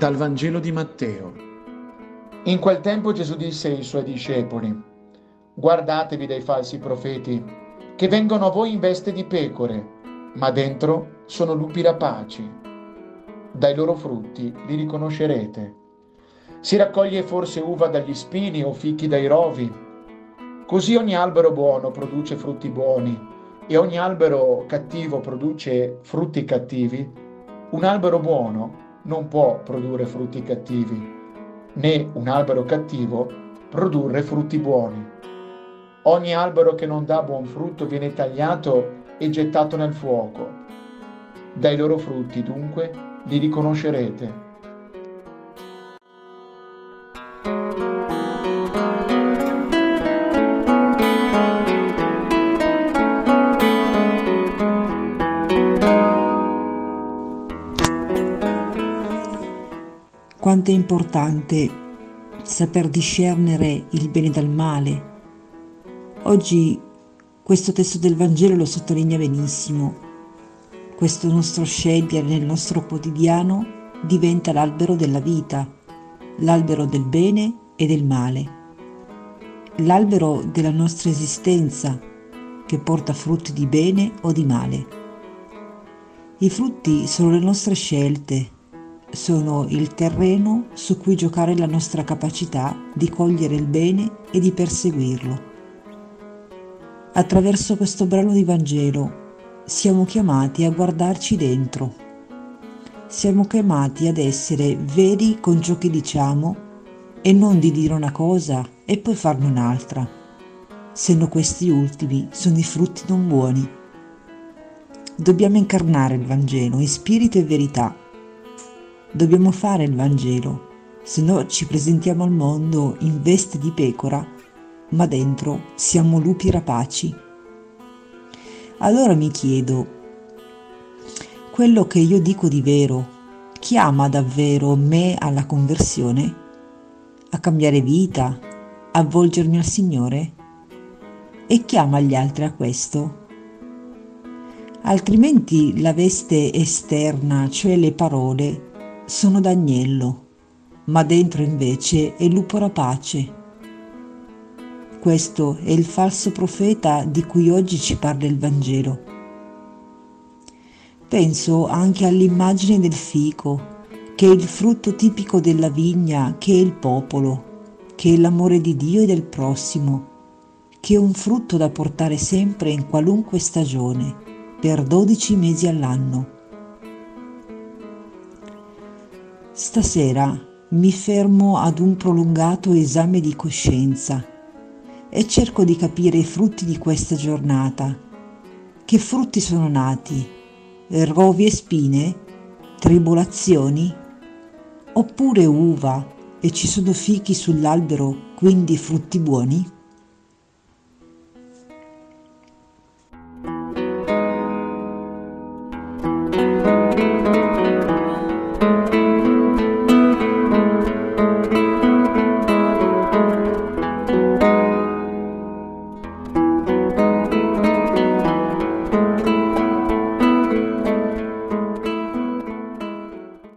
Dal Vangelo di Matteo. In quel tempo Gesù disse ai suoi discepoli, guardatevi dai falsi profeti, che vengono a voi in veste di pecore, ma dentro sono lupi rapaci. Dai loro frutti li riconoscerete. Si raccoglie forse uva dagli spini o fichi dai rovi. Così ogni albero buono produce frutti buoni e ogni albero cattivo produce frutti cattivi. Un albero buono non può produrre frutti cattivi, né un albero cattivo produrre frutti buoni. Ogni albero che non dà buon frutto viene tagliato e gettato nel fuoco. Dai loro frutti, dunque, li riconoscerete. Quanto è importante saper discernere il bene dal male. Oggi questo testo del Vangelo lo sottolinea benissimo. Questo nostro scegliere nel nostro quotidiano diventa l'albero della vita, l'albero del bene e del male, l'albero della nostra esistenza che porta frutti di bene o di male. I frutti sono le nostre scelte, sono il terreno su cui giocare la nostra capacità di cogliere il bene e di perseguirlo. Attraverso questo brano di Vangelo siamo chiamati a guardarci dentro. Siamo chiamati ad essere veri con ciò che diciamo e non di dire una cosa e poi farne un'altra, se no questi ultimi sono i frutti non buoni. Dobbiamo incarnare il Vangelo in spirito e verità Dobbiamo fare il Vangelo, se no ci presentiamo al mondo in veste di pecora, ma dentro siamo lupi rapaci. Allora mi chiedo, quello che io dico di vero, chiama davvero me alla conversione? A cambiare vita? A volgermi al Signore? E chiama gli altri a questo? Altrimenti la veste esterna, cioè le parole, sono d'agnello, ma dentro invece è lupo rapace. Questo è il falso profeta di cui oggi ci parla il Vangelo. Penso anche all'immagine del fico, che è il frutto tipico della vigna, che è il popolo, che è l'amore di Dio e del prossimo, che è un frutto da portare sempre in qualunque stagione, per 12 mesi all'anno Stasera mi fermo ad un prolungato esame di coscienza e cerco di capire i frutti di questa giornata. Che frutti sono nati? Rovi e spine? Tribolazioni? Oppure uva e ci sono fichi sull'albero, quindi frutti buoni?